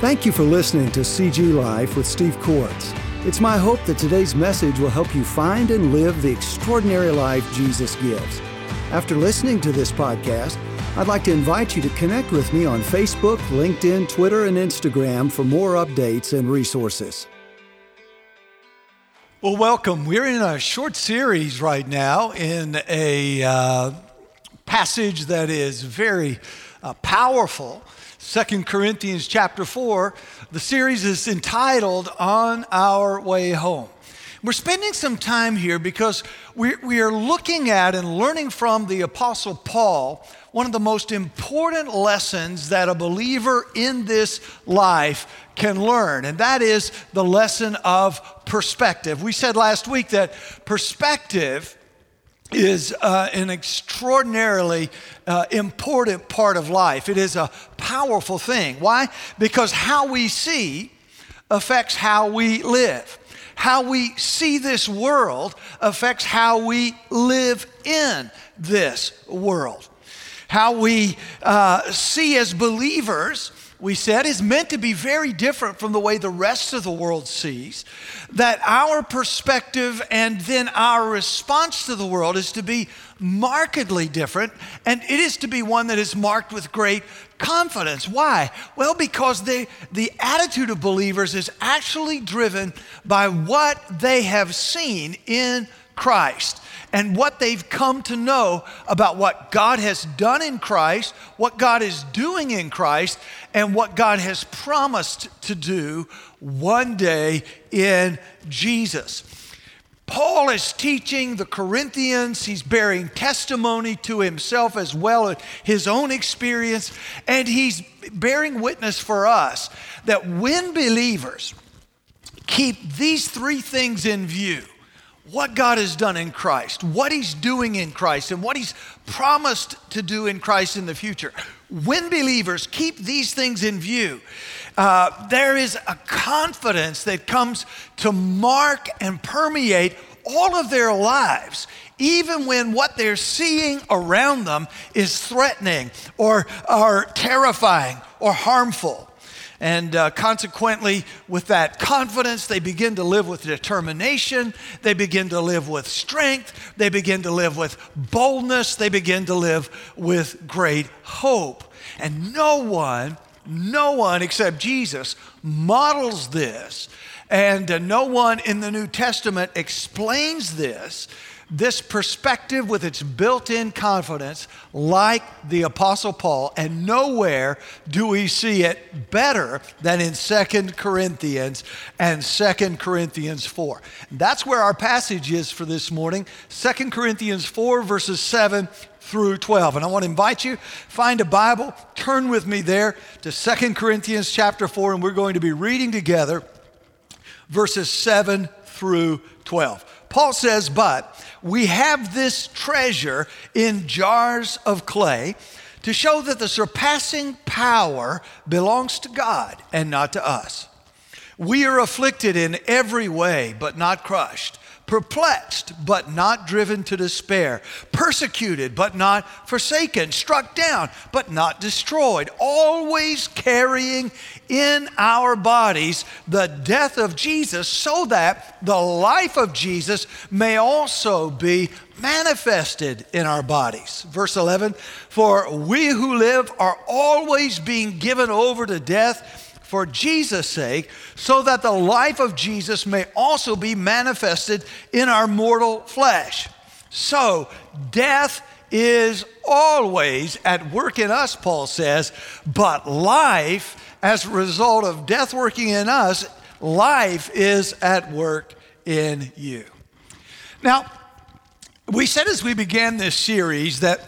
Thank you for listening to CG Life with Steve Quartz. It's my hope that today's message will help you find and live the extraordinary life Jesus gives. After listening to this podcast, I'd like to invite you to connect with me on Facebook, LinkedIn, Twitter, and Instagram for more updates and resources. Well, welcome. We're in a short series right now in a uh, passage that is very uh, powerful. Second Corinthians chapter 4. The series is entitled On Our Way Home. We're spending some time here because we, we are looking at and learning from the Apostle Paul one of the most important lessons that a believer in this life can learn, and that is the lesson of perspective. We said last week that perspective is uh, an extraordinarily uh, important part of life. It is a powerful thing. Why? Because how we see affects how we live. How we see this world affects how we live in this world. How we uh, see as believers we said, is meant to be very different from the way the rest of the world sees. That our perspective and then our response to the world is to be markedly different, and it is to be one that is marked with great confidence. Why? Well, because they, the attitude of believers is actually driven by what they have seen in Christ and what they've come to know about what God has done in Christ, what God is doing in Christ, and what God has promised to do one day in Jesus. Paul is teaching the Corinthians. He's bearing testimony to himself as well as his own experience. And he's bearing witness for us that when believers keep these three things in view what God has done in Christ, what He's doing in Christ, and what He's promised to do in Christ in the future. When believers keep these things in view, uh, there is a confidence that comes to mark and permeate all of their lives, even when what they're seeing around them is threatening or, or terrifying or harmful. And uh, consequently, with that confidence, they begin to live with determination. They begin to live with strength. They begin to live with boldness. They begin to live with great hope. And no one, no one except Jesus models this. And uh, no one in the New Testament explains this this perspective with its built in confidence, like the Apostle Paul, and nowhere do we see it better than in Second Corinthians and Second Corinthians 4. That's where our passage is for this morning Second Corinthians 4, verses 7 through 12. And I want to invite you, find a Bible, turn with me there to Second Corinthians chapter 4, and we're going to be reading together verses 7 through 12. Paul says, But we have this treasure in jars of clay to show that the surpassing power belongs to God and not to us. We are afflicted in every way, but not crushed perplexed, but not driven to despair, persecuted, but not forsaken, struck down, but not destroyed, always carrying in our bodies the death of Jesus, so that the life of Jesus may also be manifested in our bodies. Verse 11 For we who live are always being given over to death for Jesus' sake, so that the life of Jesus may also be manifested in our mortal flesh. So, death is always at work in us, Paul says, but life, as a result of death working in us, life is at work in you. Now, we said as we began this series that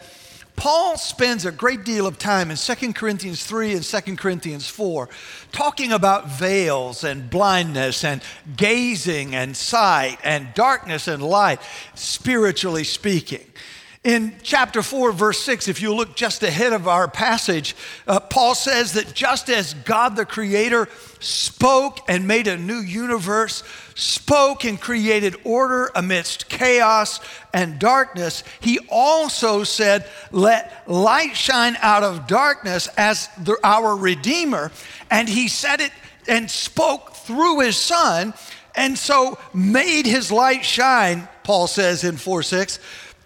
Paul spends a great deal of time in 2 Corinthians 3 and 2 Corinthians 4 talking about veils and blindness and gazing and sight and darkness and light, spiritually speaking. In chapter 4, verse 6, if you look just ahead of our passage, uh, Paul says that just as God the Creator spoke and made a new universe, spoke and created order amidst chaos and darkness, he also said, Let light shine out of darkness as the, our Redeemer. And he said it and spoke through his Son, and so made his light shine, Paul says in 4 6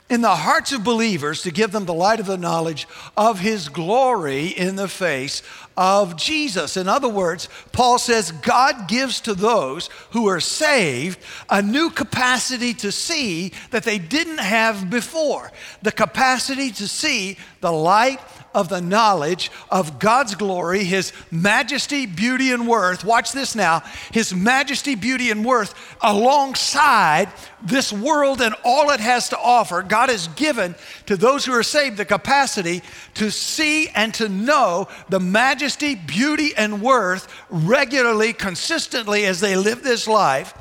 in the hearts of believers to give them the light of the knowledge of his glory in the face of Jesus. In other words, Paul says God gives to those who are saved a new capacity to see that they didn't have before the capacity to see the light of the knowledge of God's glory, His majesty, beauty, and worth. Watch this now His majesty, beauty, and worth alongside this world and all it has to offer. God has given to those who are saved the capacity to see and to know the majesty, beauty, and worth regularly, consistently as they live this life.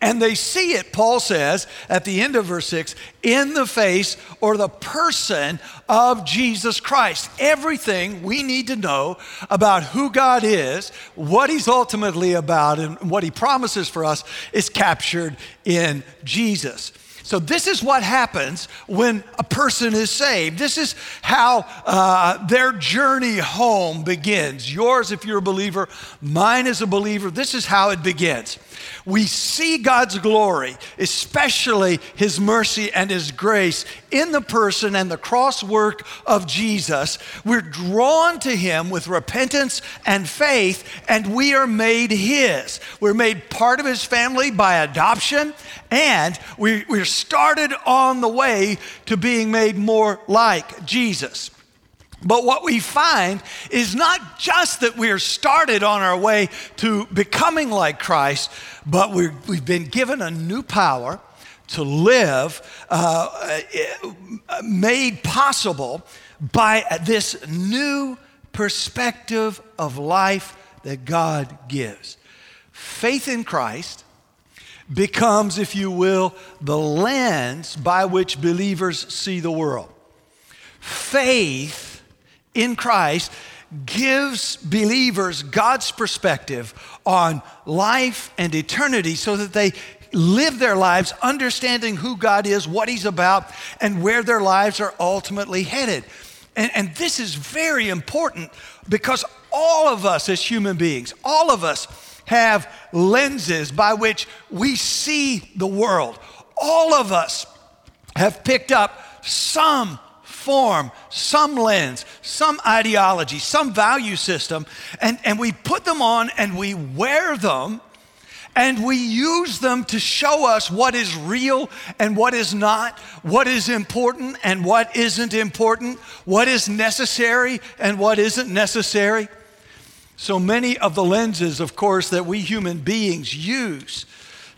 And they see it, Paul says at the end of verse 6, in the face or the person of Jesus Christ. Everything we need to know about who God is, what He's ultimately about, and what He promises for us is captured in Jesus. So, this is what happens when a person is saved. This is how uh, their journey home begins. Yours, if you're a believer, mine as a believer, this is how it begins. We see God's glory, especially His mercy and His grace, in the person and the cross work of Jesus. We're drawn to Him with repentance and faith, and we are made His. We're made part of His family by adoption, and we, we're started on the way to being made more like Jesus. But what we find is not just that we're started on our way to becoming like Christ, but we have been given a new power to live, uh, uh, made possible by this new perspective of life that God gives. Faith in Christ becomes, if you will, the lens by which believers see the world. Faith in Christ gives believers God's perspective on life and eternity so that they live their lives understanding who God is, what He's about, and where their lives are ultimately headed. And, and this is very important because all of us as human beings, all of us, have lenses by which we see the world. All of us have picked up some form, some lens, some ideology, some value system, and, and we put them on and we wear them and we use them to show us what is real and what is not, what is important and what isn't important, what is necessary and what isn't necessary. So many of the lenses, of course, that we human beings use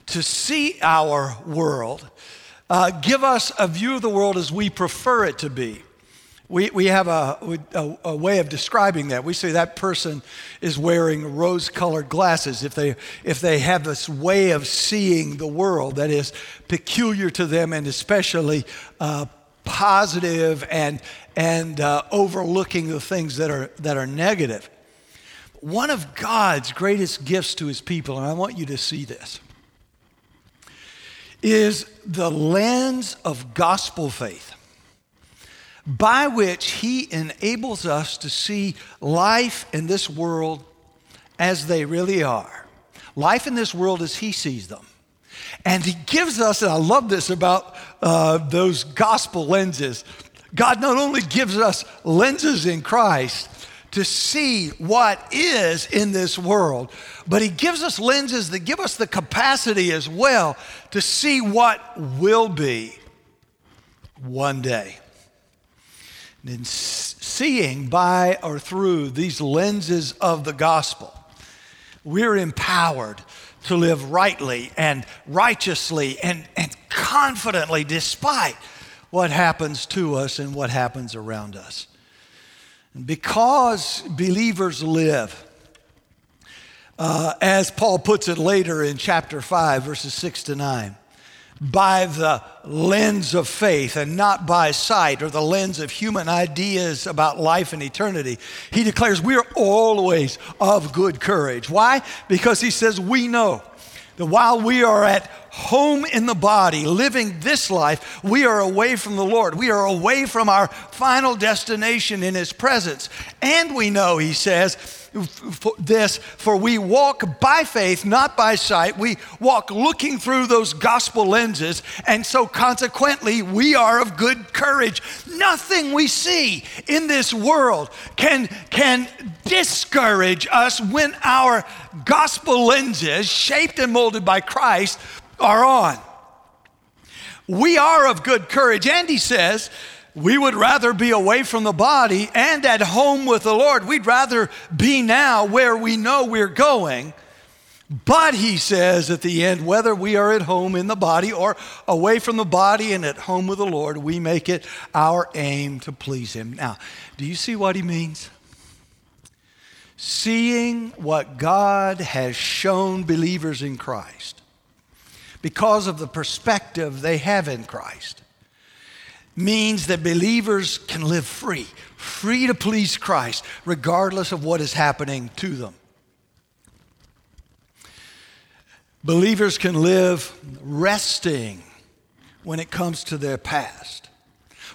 to see our world uh, give us a view of the world as we prefer it to be. We, we have a, a, a, way of describing that. We say that person is wearing rose colored glasses if they, if they have this way of seeing the world that is peculiar to them and especially uh, positive and, and uh, overlooking the things that are, that are negative. One of God's greatest gifts to his people, and I want you to see this, is the lens of gospel faith by which he enables us to see life in this world as they really are. Life in this world as he sees them. And he gives us, and I love this about uh, those gospel lenses. God not only gives us lenses in Christ, to see what is in this world. But He gives us lenses that give us the capacity as well to see what will be one day. And in seeing by or through these lenses of the gospel, we're empowered to live rightly and righteously and, and confidently despite what happens to us and what happens around us. And because believers live, uh, as Paul puts it later in chapter 5, verses 6 to 9, by the lens of faith and not by sight or the lens of human ideas about life and eternity. He declares we are always of good courage. Why? Because he says we know that while we are at home in the body, living this life, we are away from the Lord. We are away from our final destination in His presence. And we know, he says, this, for we walk by faith, not by sight. We walk looking through those gospel lenses, and so consequently, we are of good courage. Nothing we see in this world can, can discourage us when our gospel lenses, shaped and molded by Christ, are on. We are of good courage. And he says, we would rather be away from the body and at home with the Lord. We'd rather be now where we know we're going. But he says at the end, whether we are at home in the body or away from the body and at home with the Lord, we make it our aim to please him. Now, do you see what he means? Seeing what God has shown believers in Christ because of the perspective they have in Christ means that believers can live free, free to please Christ, regardless of what is happening to them. Believers can live resting when it comes to their past,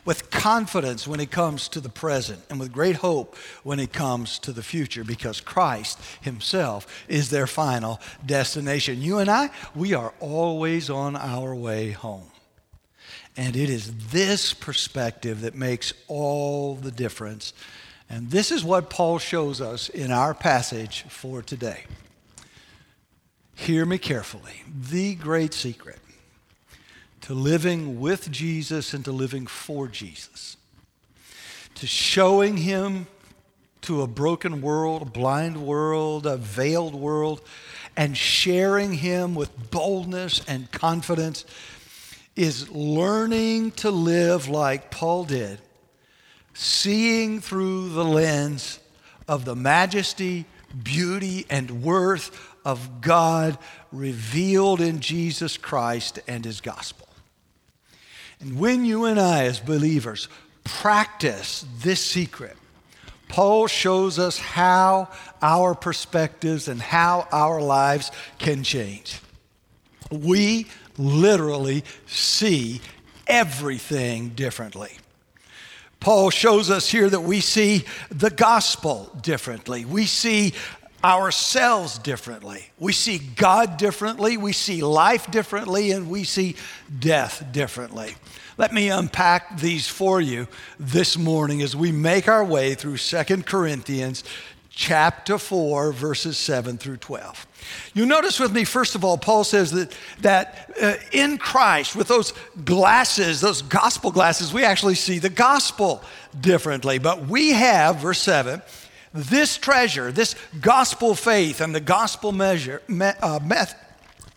with confidence when it comes to the present, and with great hope when it comes to the future, because Christ Himself is their final destination. You and I, we are always on our way home. And it is this perspective that makes all the difference. And this is what Paul shows us in our passage for today. Hear me carefully. The great secret to living with Jesus and to living for Jesus, to showing Him to a broken world, a blind world, a veiled world, and sharing Him with boldness and confidence is learning to live like Paul did, seeing through the lens of the majesty, beauty, and worth of God revealed in Jesus Christ and his gospel. And when you and I, as believers, practice this secret, Paul shows us how our perspectives and how our lives can change. We literally see everything differently. Paul shows us here that we see the gospel differently. We see ourselves differently. We see God differently. We see life differently. And we see death differently. Let me unpack these for you this morning as we make our way through Second Corinthians chapter 4, verses 7 through 12. You notice with me, first of all, Paul says that, that uh, in Christ, with those glasses, those gospel glasses, we actually see the gospel differently. But we have, verse 7, this treasure, this gospel faith and the gospel measure, me, uh, meth,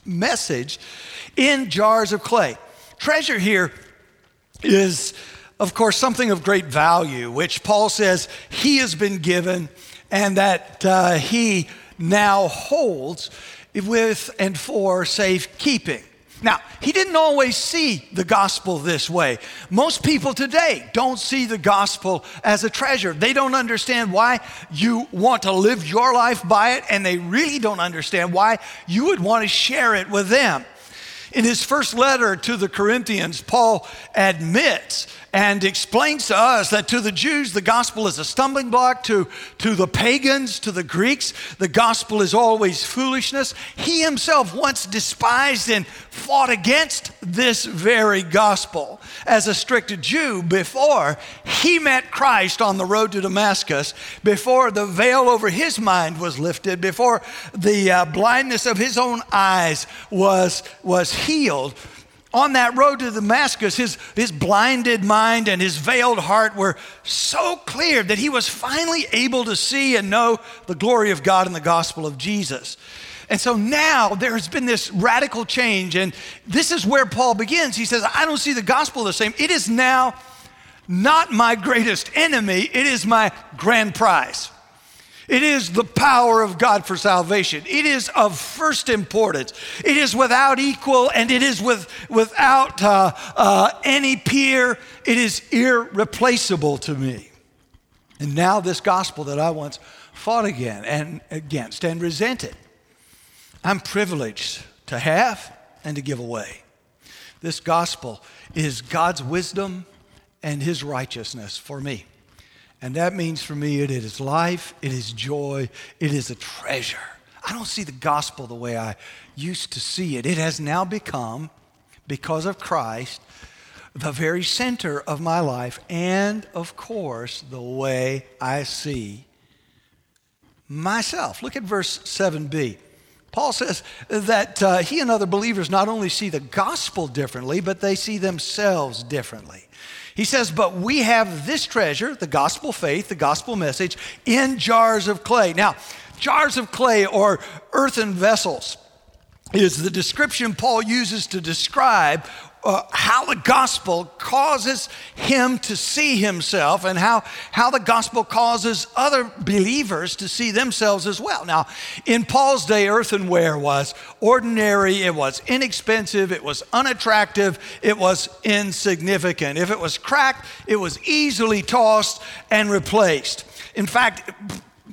message in jars of clay. Treasure here is, of course, something of great value, which Paul says he has been given and that uh, he now holds with and for safekeeping. Now, he didn't always see the gospel this way. Most people today don't see the gospel as a treasure. They don't understand why you want to live your life by it, and they really don't understand why you would want to share it with them. In his first letter to the Corinthians, Paul admits and explains to us that to the Jews, the gospel is a stumbling block. To, to the pagans, to the Greeks, the gospel is always foolishness. He himself once despised and fought against this very gospel as a strict Jew before he met Christ on the road to Damascus, before the veil over his mind was lifted, before the uh, blindness of his own eyes was, was healed on that road to Damascus, his, his blinded mind and his veiled heart were so clear that he was finally able to see and know the glory of God in the gospel of Jesus. And so now there has been this radical change, and this is where Paul begins. He says, I don't see the gospel the same. It is now not my greatest enemy, it is my grand prize. It is the power of God for salvation. It is of first importance. It is without equal and it is with, without uh, uh, any peer. It is irreplaceable to me. And now, this gospel that I once fought again and against and resented, I'm privileged to have and to give away. This gospel is God's wisdom and his righteousness for me. And that means for me it is life, it is joy, it is a treasure. I don't see the gospel the way I used to see it. It has now become, because of Christ, the very center of my life, and of course, the way I see myself. Look at verse 7b. Paul says that uh, he and other believers not only see the gospel differently, but they see themselves differently. He says, But we have this treasure, the gospel faith, the gospel message, in jars of clay. Now, jars of clay or earthen vessels is the description Paul uses to describe uh, how the gospel causes him to see himself and how, how the gospel causes other believers to see themselves as well. Now, in Paul's day, earthenware was ordinary, it was inexpensive, it was unattractive, it was insignificant. If it was cracked, it was easily tossed and replaced. In fact,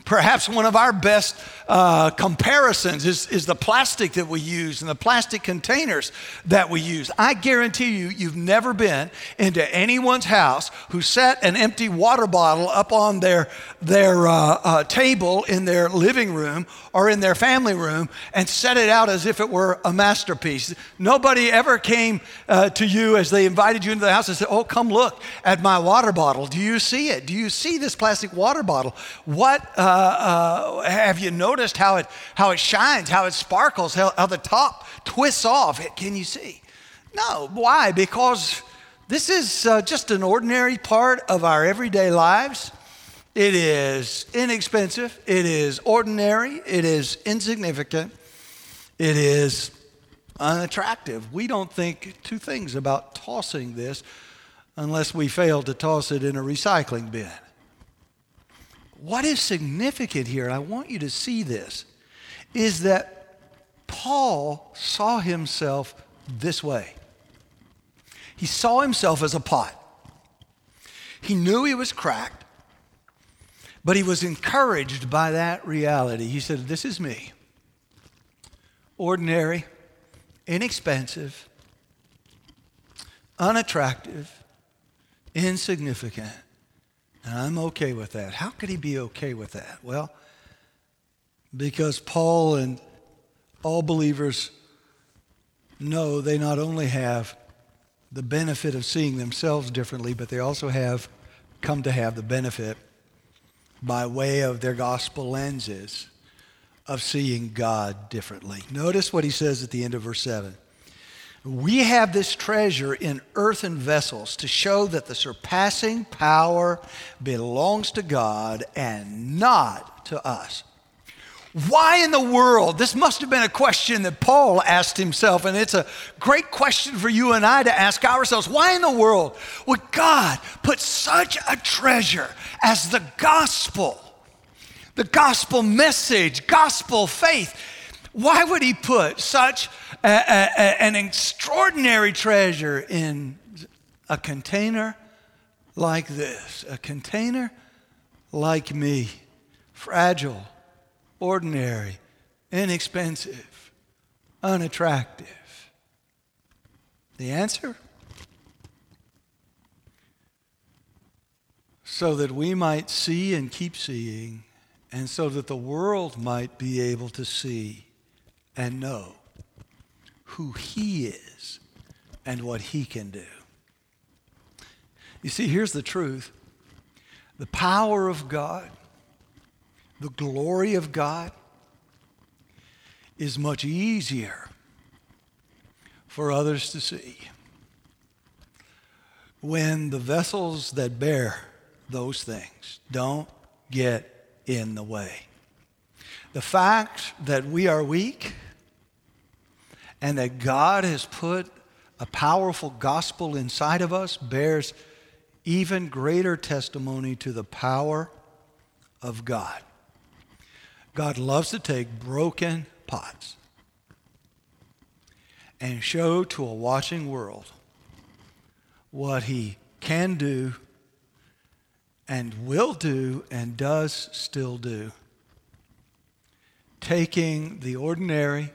perhaps one of our best uh, comparisons is, is the plastic that we use and the plastic containers that we use. I guarantee you, you've never been into anyone's house who set an empty water bottle up on their, their uh, uh, table in their living room or in their family room and set it out as if it were a masterpiece. Nobody ever came uh, to you as they invited you into the house and said, Oh, come look at my water bottle. Do you see it? Do you see this plastic water bottle? What uh, uh, have you noticed? how it, how it shines, how it sparkles, how, how the top twists off. Can you see? No. Why? Because this is uh, just an ordinary part of our everyday lives. It is inexpensive, it is ordinary, it is insignificant, it is unattractive. We don't think two things about tossing this unless we fail to toss it in a recycling bin what is significant here, and I want you to see this, is that Paul saw himself this way. He saw himself as a pot. He knew he was cracked, but he was encouraged by that reality. He said, This is me. Ordinary, inexpensive, unattractive, insignificant. And I'm okay with that. How could he be okay with that? Well, because Paul and all believers know they not only have the benefit of seeing themselves differently, but they also have come to have the benefit by way of their gospel lenses of seeing God differently. Notice what he says at the end of verse 7. We have this treasure in earthen vessels to show that the surpassing power belongs to God and not to us. Why in the world? This must have been a question that Paul asked himself, and it's a great question for you and I to ask ourselves. Why in the world would God put such a treasure as the gospel, the gospel message, gospel faith? Why would he put such a, a, an extraordinary treasure in a container like this, a container like me, fragile, ordinary, inexpensive, unattractive? The answer? So that we might see and keep seeing, and so that the world might be able to see and know who He is and what He can do. You see, here's the truth the power of God, the glory of God, is much easier for others to see when the vessels that bear those things don't get in the way. The fact that we are weak and that God has put a powerful gospel inside of us bears even greater testimony to the power of God. God loves to take broken pots and show to a watching world what he can do and will do and does still do. Taking the ordinary,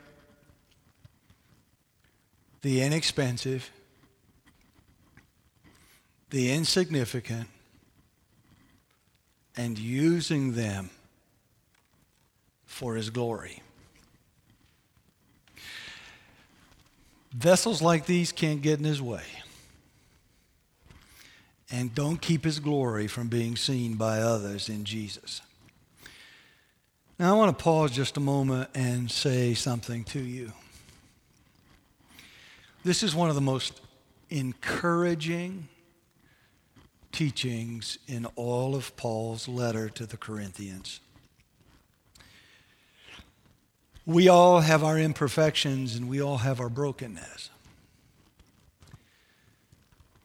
the inexpensive, the insignificant, and using them for his glory. Vessels like these can't get in his way. And don't keep his glory from being seen by others in Jesus. Now, I want to pause just a moment and say something to you. This is one of the most encouraging teachings in all of Paul's letter to the Corinthians. We all have our imperfections and we all have our brokenness.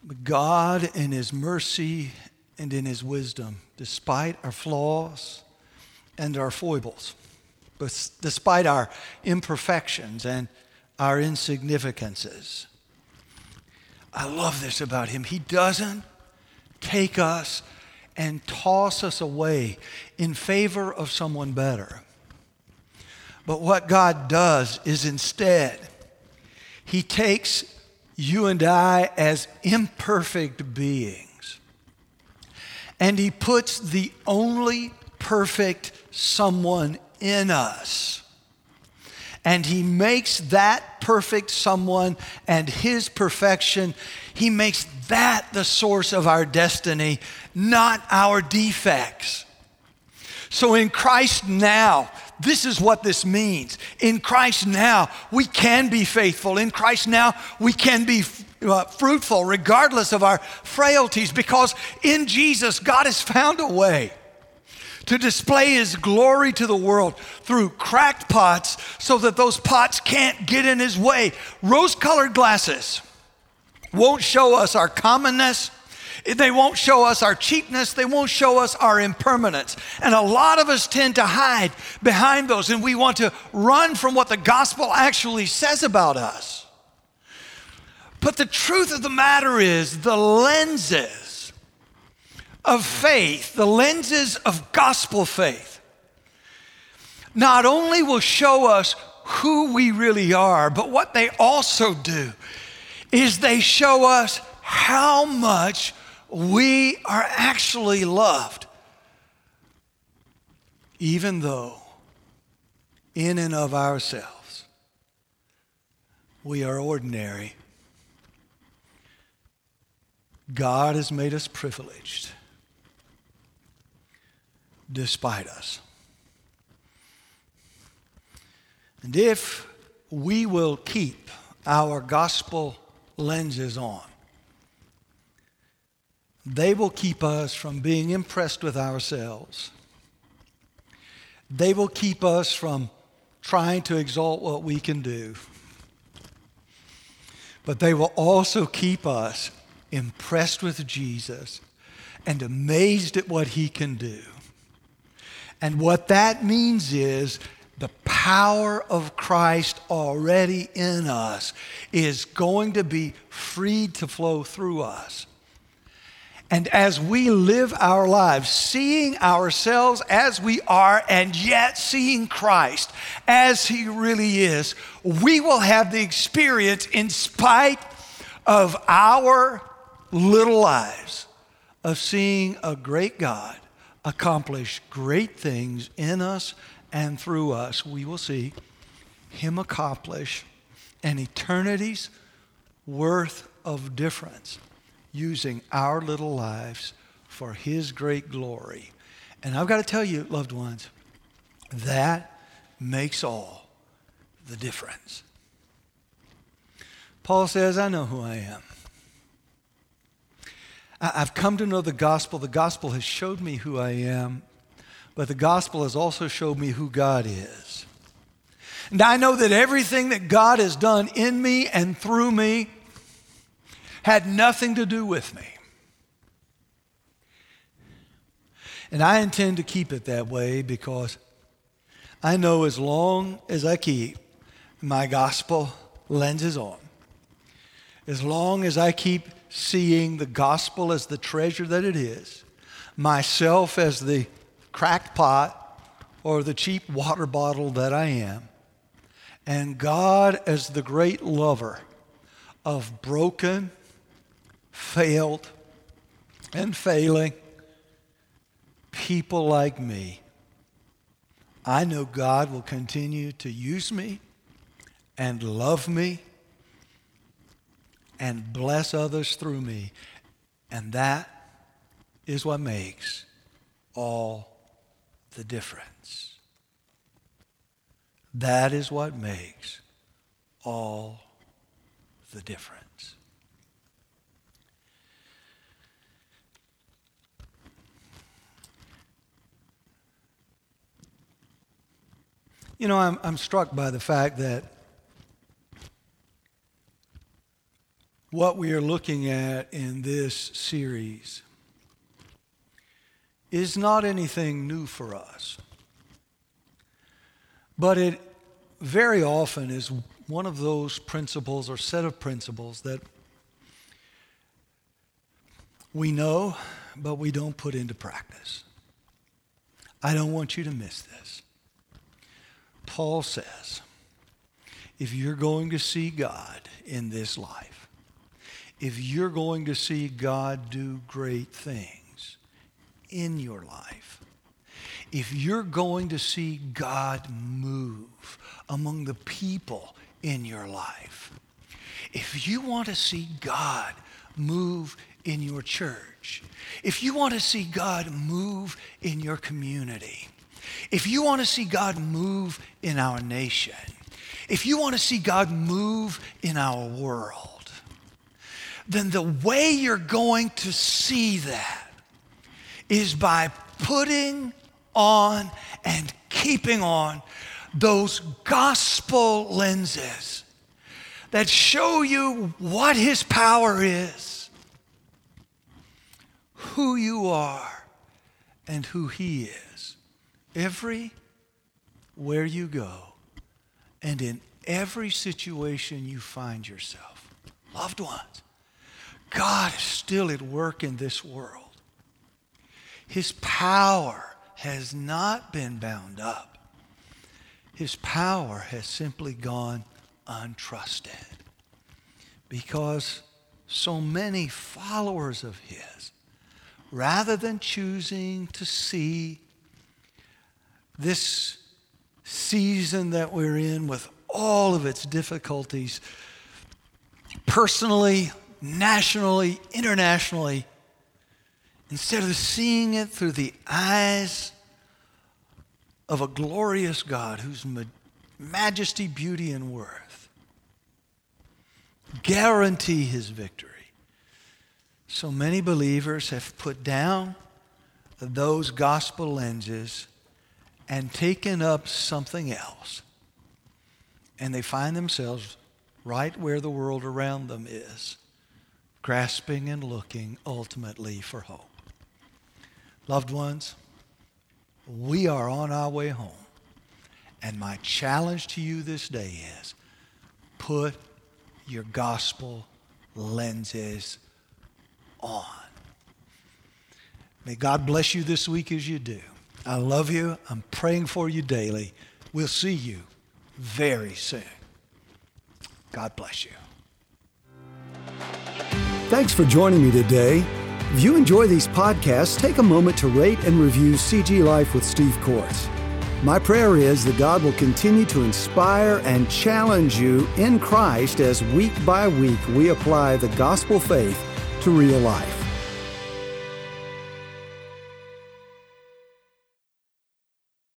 But God, in His mercy and in His wisdom, despite our flaws and our foibles, but despite our imperfections and our insignificances, I love this about Him. He doesn't take us and toss us away in favor of someone better. But what God does is instead, He takes you and I as imperfect beings and He puts the only perfect someone in us. And He makes that perfect someone and His perfection, He makes that the source of our destiny, not our defects. So in Christ now, this is what this means. In Christ now, we can be faithful. In Christ now, we can be uh, fruitful regardless of our frailties because in Jesus, God has found a way to display his glory to the world through cracked pots so that those pots can't get in his way. Rose colored glasses won't show us our commonness they won't show us our cheapness. They won't show us our impermanence. And a lot of us tend to hide behind those, and we want to run from what the gospel actually says about us. But the truth of the matter is, the lenses of faith, the lenses of gospel faith, not only will show us who we really are, but what they also do is they show us how much we are actually loved, even though in and of ourselves we are ordinary. God has made us privileged despite us. And if we will keep our gospel lenses on, they will keep us from being impressed with ourselves. They will keep us from trying to exalt what we can do. But they will also keep us impressed with Jesus and amazed at what he can do. And what that means is the power of Christ already in us is going to be freed to flow through us. And as we live our lives, seeing ourselves as we are and yet seeing Christ as He really is, we will have the experience, in spite of our little lives, of seeing a great God accomplish great things in us and through us. We will see Him accomplish an eternity's worth of difference using our little lives for His great glory. And I've got to tell you, loved ones, that makes all the difference. Paul says, I know who I am. I've come to know the gospel. The gospel has showed me who I am, but the gospel has also showed me who God is. And I know that everything that God has done in me and through me had nothing to do with me. And I intend to keep it that way because I know as long as I keep my gospel lenses on, as long as I keep seeing the gospel as the treasure that it is, myself as the cracked pot or the cheap water bottle that I am, and God as the great lover of broken, failed, and failing people like me. I know God will continue to use me and love me and bless others through me. And that is what makes all the difference. That is what makes all the difference. You know, I'm, I'm struck by the fact that what we are looking at in this series is not anything new for us. But it very often is one of those principles or set of principles that we know, but we don't put into practice. I don't want you to miss this. Paul says, if you're going to see God in this life, if you're going to see God do great things in your life, if you're going to see God move among the people in your life, if you want to see God move in your church, if you want to see God move in your community, if you want to see God move in our nation, if you want to see God move in our world, then the way you're going to see that is by putting on and keeping on those gospel lenses that show you what his power is, who you are, and who he is Every where you go and in every situation you find yourself. Loved ones, God is still at work in this world. His power has not been bound up. His power has simply gone untrusted because so many followers of His, rather than choosing to see this season that we're in with all of its difficulties, personally, nationally, internationally, instead of seeing it through the eyes of a glorious God whose majesty, beauty, and worth guarantee his victory. So many believers have put down those gospel lenses and taken up something else. And they find themselves right where the world around them is, grasping and looking ultimately for hope. Loved ones, we are on our way home. And my challenge to you this day is put your gospel lenses on. May God bless you this week as you do. I love you. I'm praying for you daily. We'll see you very soon. God bless you. Thanks for joining me today. If you enjoy these podcasts, take a moment to rate and review CG Life with Steve Courts. My prayer is that God will continue to inspire and challenge you in Christ as week by week we apply the gospel faith to real life.